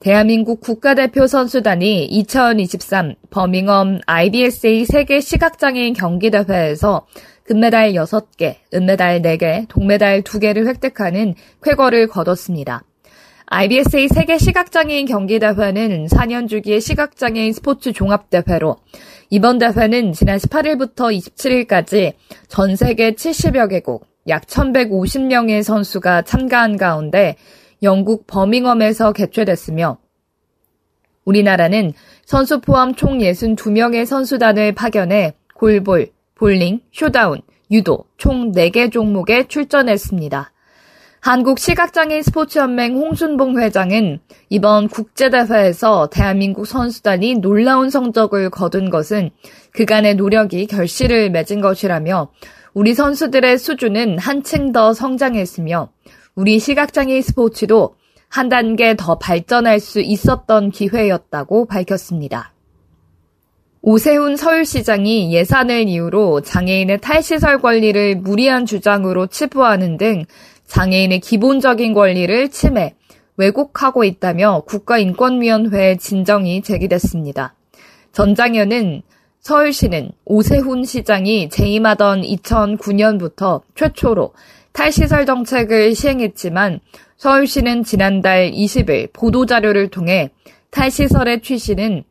대한민국 국가대표 선수단이 2023 버밍엄 IBSA 세계 시각장애인 경기대회에서 금메달 6개, 은메달 4개, 동메달 2개를 획득하는 쾌거를 거뒀습니다. IBSA 세계 시각장애인 경기대회는 4년 주기의 시각장애인 스포츠 종합대회로 이번 대회는 지난 18일부터 27일까지 전 세계 70여 개국, 약 1150명의 선수가 참가한 가운데 영국 버밍엄에서 개최됐으며 우리나라는 선수 포함 총 62명의 선수단을 파견해 골볼, 볼링, 쇼다운, 유도 총 4개 종목에 출전했습니다. 한국 시각장애인 스포츠연맹 홍순봉 회장은 이번 국제대회에서 대한민국 선수단이 놀라운 성적을 거둔 것은 그간의 노력이 결실을 맺은 것이라며 우리 선수들의 수준은 한층 더 성장했으며 우리 시각장애인 스포츠도 한 단계 더 발전할 수 있었던 기회였다고 밝혔습니다. 오세훈 서울시장이 예산을 이유로 장애인의 탈시설 권리를 무리한 주장으로 치부하는 등 장애인의 기본적인 권리를 침해, 왜곡하고 있다며 국가인권위원회에 진정이 제기됐습니다. 전 장현은 서울시는 오세훈 시장이 재임하던 2009년부터 최초로 탈시설 정책을 시행했지만 서울시는 지난달 20일 보도자료를 통해 탈시설의 취지는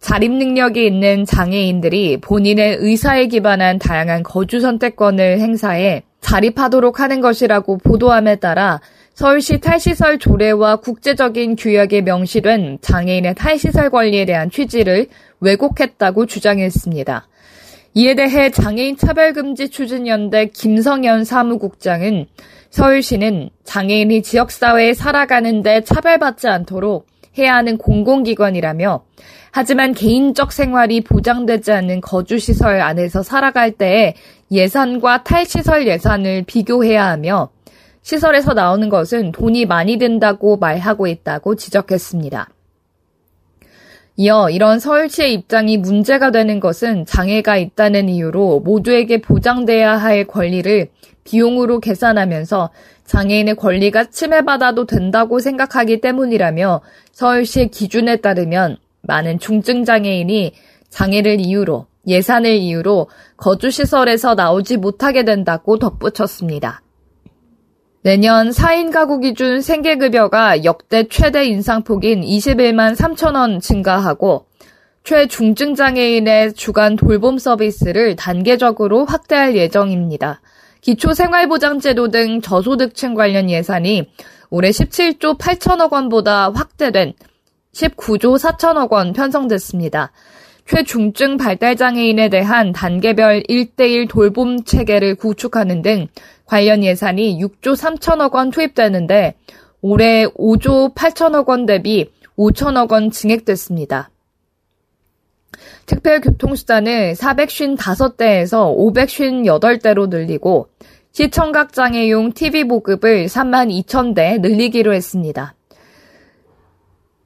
자립 능력이 있는 장애인들이 본인의 의사에 기반한 다양한 거주 선택권을 행사해 자립하도록 하는 것이라고 보도함에 따라 서울시 탈시설 조례와 국제적인 규약에 명시된 장애인의 탈시설 권리에 대한 취지를 왜곡했다고 주장했습니다. 이에 대해 장애인 차별금지 추진연대 김성현 사무국장은 서울시는 장애인이 지역사회에 살아가는데 차별받지 않도록 해야 하는 공공기관이라며 하지만 개인적 생활이 보장되지 않는 거주시설 안에서 살아갈 때에 예산과 탈시설 예산을 비교해야 하며 시설에서 나오는 것은 돈이 많이 든다고 말하고 있다고 지적했습니다. 이어 이런 서울시의 입장이 문제가 되는 것은 장애가 있다는 이유로 모두에게 보장돼야 할 권리를 비용으로 계산하면서 장애인의 권리가 침해받아도 된다고 생각하기 때문이라며 서울시의 기준에 따르면 많은 중증 장애인이 장애를 이유로 예산을 이유로 거주시설에서 나오지 못하게 된다고 덧붙였습니다. 내년 4인 가구 기준 생계급여가 역대 최대 인상폭인 21만 3천 원 증가하고 최중증 장애인의 주간 돌봄 서비스를 단계적으로 확대할 예정입니다. 기초생활보장제도 등 저소득층 관련 예산이 올해 17조 8천억 원보다 확대된 19조 4천억 원 편성됐습니다. 최중증 발달장애인에 대한 단계별 1대1 돌봄 체계를 구축하는 등 관련 예산이 6조 3천억 원 투입되는데 올해 5조 8천억 원 대비 5천억 원 증액됐습니다. 특별교통수단을 455대에서 558대로 늘리고 시청각 장애용 TV 보급을 3만 2천 대 늘리기로 했습니다.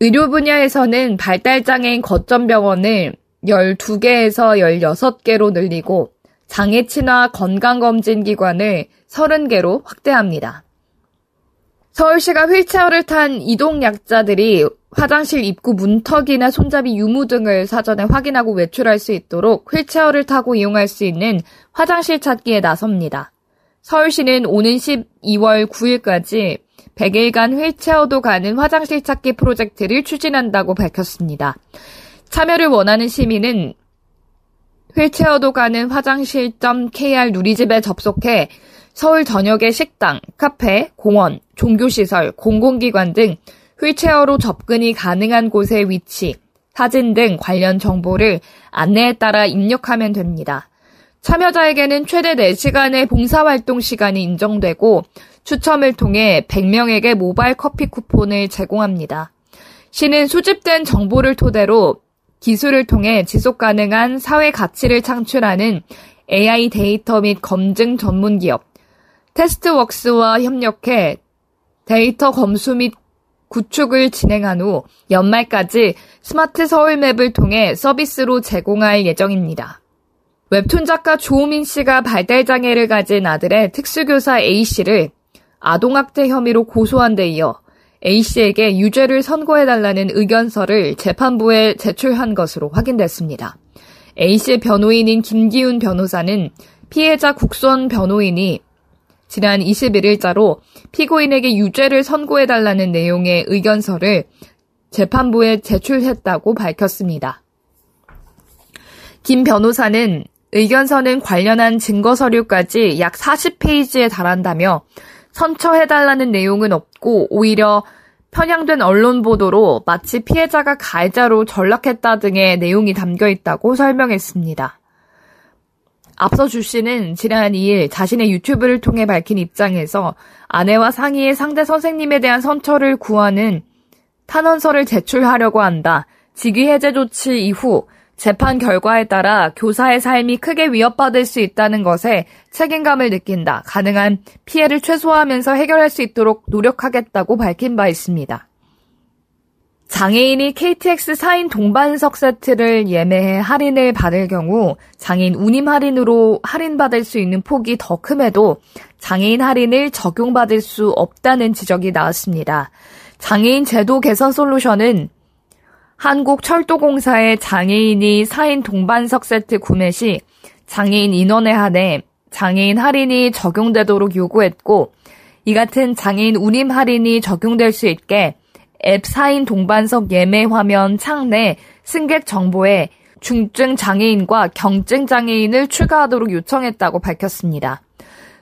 의료 분야에서는 발달장애인 거점 병원을 12개에서 16개로 늘리고 장애 친화 건강검진 기관을 30개로 확대합니다. 서울시가 휠체어를 탄 이동 약자들이 화장실 입구 문턱이나 손잡이 유무 등을 사전에 확인하고 외출할 수 있도록 휠체어를 타고 이용할 수 있는 화장실 찾기에 나섭니다. 서울시는 오는 12월 9일까지 100일간 휠체어도 가는 화장실 찾기 프로젝트를 추진한다고 밝혔습니다. 참여를 원하는 시민은 휠체어도 가는 화장실.kr 누리집에 접속해 서울 전역의 식당, 카페, 공원, 종교시설, 공공기관 등 휠체어로 접근이 가능한 곳의 위치, 사진 등 관련 정보를 안내에 따라 입력하면 됩니다. 참여자에게는 최대 4시간의 봉사활동 시간이 인정되고 추첨을 통해 100명에게 모바일 커피 쿠폰을 제공합니다. 시는 수집된 정보를 토대로 기술을 통해 지속 가능한 사회 가치를 창출하는 AI 데이터 및 검증 전문 기업 테스트웍스와 협력해 데이터 검수 및 구축을 진행한 후 연말까지 스마트 서울맵을 통해 서비스로 제공할 예정입니다. 웹툰 작가 주호민 씨가 발달장애를 가진 아들의 특수교사 A씨를 아동학대 혐의로 고소한 데 이어 A씨에게 유죄를 선고해달라는 의견서를 재판부에 제출한 것으로 확인됐습니다. A씨의 변호인인 김기훈 변호사는 피해자 국선 변호인이 지난 21일자로 피고인에게 유죄를 선고해달라는 내용의 의견서를 재판부에 제출했다고 밝혔습니다. 김 변호사는 의견서는 관련한 증거 서류까지 약 40페이지에 달한다며 선처해달라는 내용은 없고 오히려 편향된 언론 보도로 마치 피해자가 가해자로 전락했다 등의 내용이 담겨 있다고 설명했습니다. 앞서 주 씨는 지난 2일 자신의 유튜브를 통해 밝힌 입장에서 아내와 상의해 상대 선생님에 대한 선처를 구하는 탄원서를 제출하려고 한다. 직위 해제 조치 이후 재판 결과에 따라 교사의 삶이 크게 위협받을 수 있다는 것에 책임감을 느낀다. 가능한 피해를 최소화하면서 해결할 수 있도록 노력하겠다고 밝힌 바 있습니다. 장애인이 KTX 4인 동반석 세트를 예매해 할인을 받을 경우 장애인 운임 할인으로 할인받을 수 있는 폭이 더 큼에도 장애인 할인을 적용받을 수 없다는 지적이 나왔습니다. 장애인 제도 개선 솔루션은 한국철도공사의 장애인이 4인 동반석 세트 구매 시 장애인 인원에 한해 장애인 할인이 적용되도록 요구했고 이 같은 장애인 운임 할인이 적용될 수 있게 앱 4인 동반석 예매 화면 창내 승객 정보에 중증 장애인과 경증 장애인을 추가하도록 요청했다고 밝혔습니다.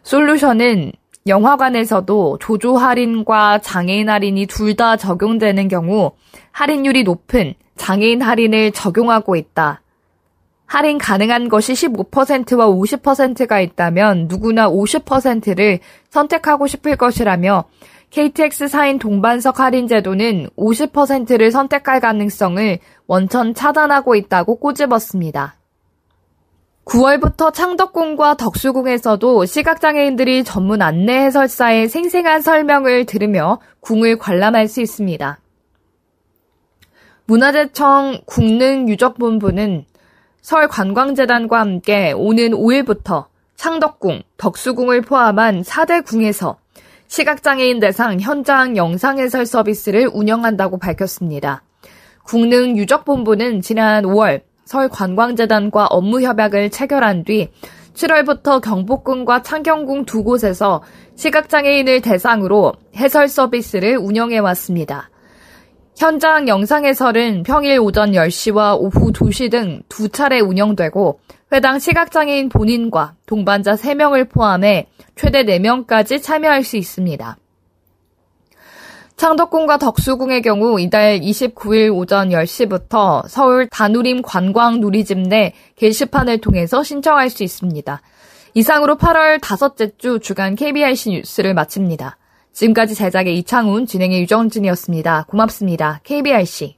솔루션은 영화관에서도 조조 할인과 장애인 할인이 둘 다 적용되는 경우 할인율이 높은 장애인 할인을 적용하고 있다. 할인 가능한 것이 15%와 50%가 있다면 누구나 50%를 선택하고 싶을 것이라며 KTX 4인 동반석 할인 제도는 50%를 선택할 가능성을 원천 차단하고 있다고 꼬집었습니다. 9월부터 창덕궁과 덕수궁에서도 시각장애인들이 전문 안내 해설사의 생생한 설명을 들으며 궁을 관람할 수 있습니다. 문화재청 국능유적본부는 서울관광재단과 함께 오는 5일부터 창덕궁, 덕수궁을 포함한 4대 궁에서 시각장애인 대상 현장 영상 해설 서비스를 운영한다고 밝혔습니다. 국능 유적본부는 지난 5월 서울관광재단과 업무 협약을 체결한 뒤 7월부터 경복궁과 창경궁 두 곳에서 시각장애인을 대상으로 해설 서비스를 운영해 왔습니다. 현장 영상 해설은 평일 오전 10시와 오후 2시 등 두 차례 운영되고 회당 시각장애인 본인과 동반자 3명을 포함해 최대 4명까지 참여할 수 있습니다. 창덕궁과 덕수궁의 경우 이달 29일 오전 10시부터 서울 다누림 관광 누리집 내 게시판을 통해서 신청할 수 있습니다. 이상으로 8월 다섯째 주 주간 KBRC 뉴스를 마칩니다. 지금까지 제작의 이창훈, 진행의 유정진이었습니다. 고맙습니다. KBRC.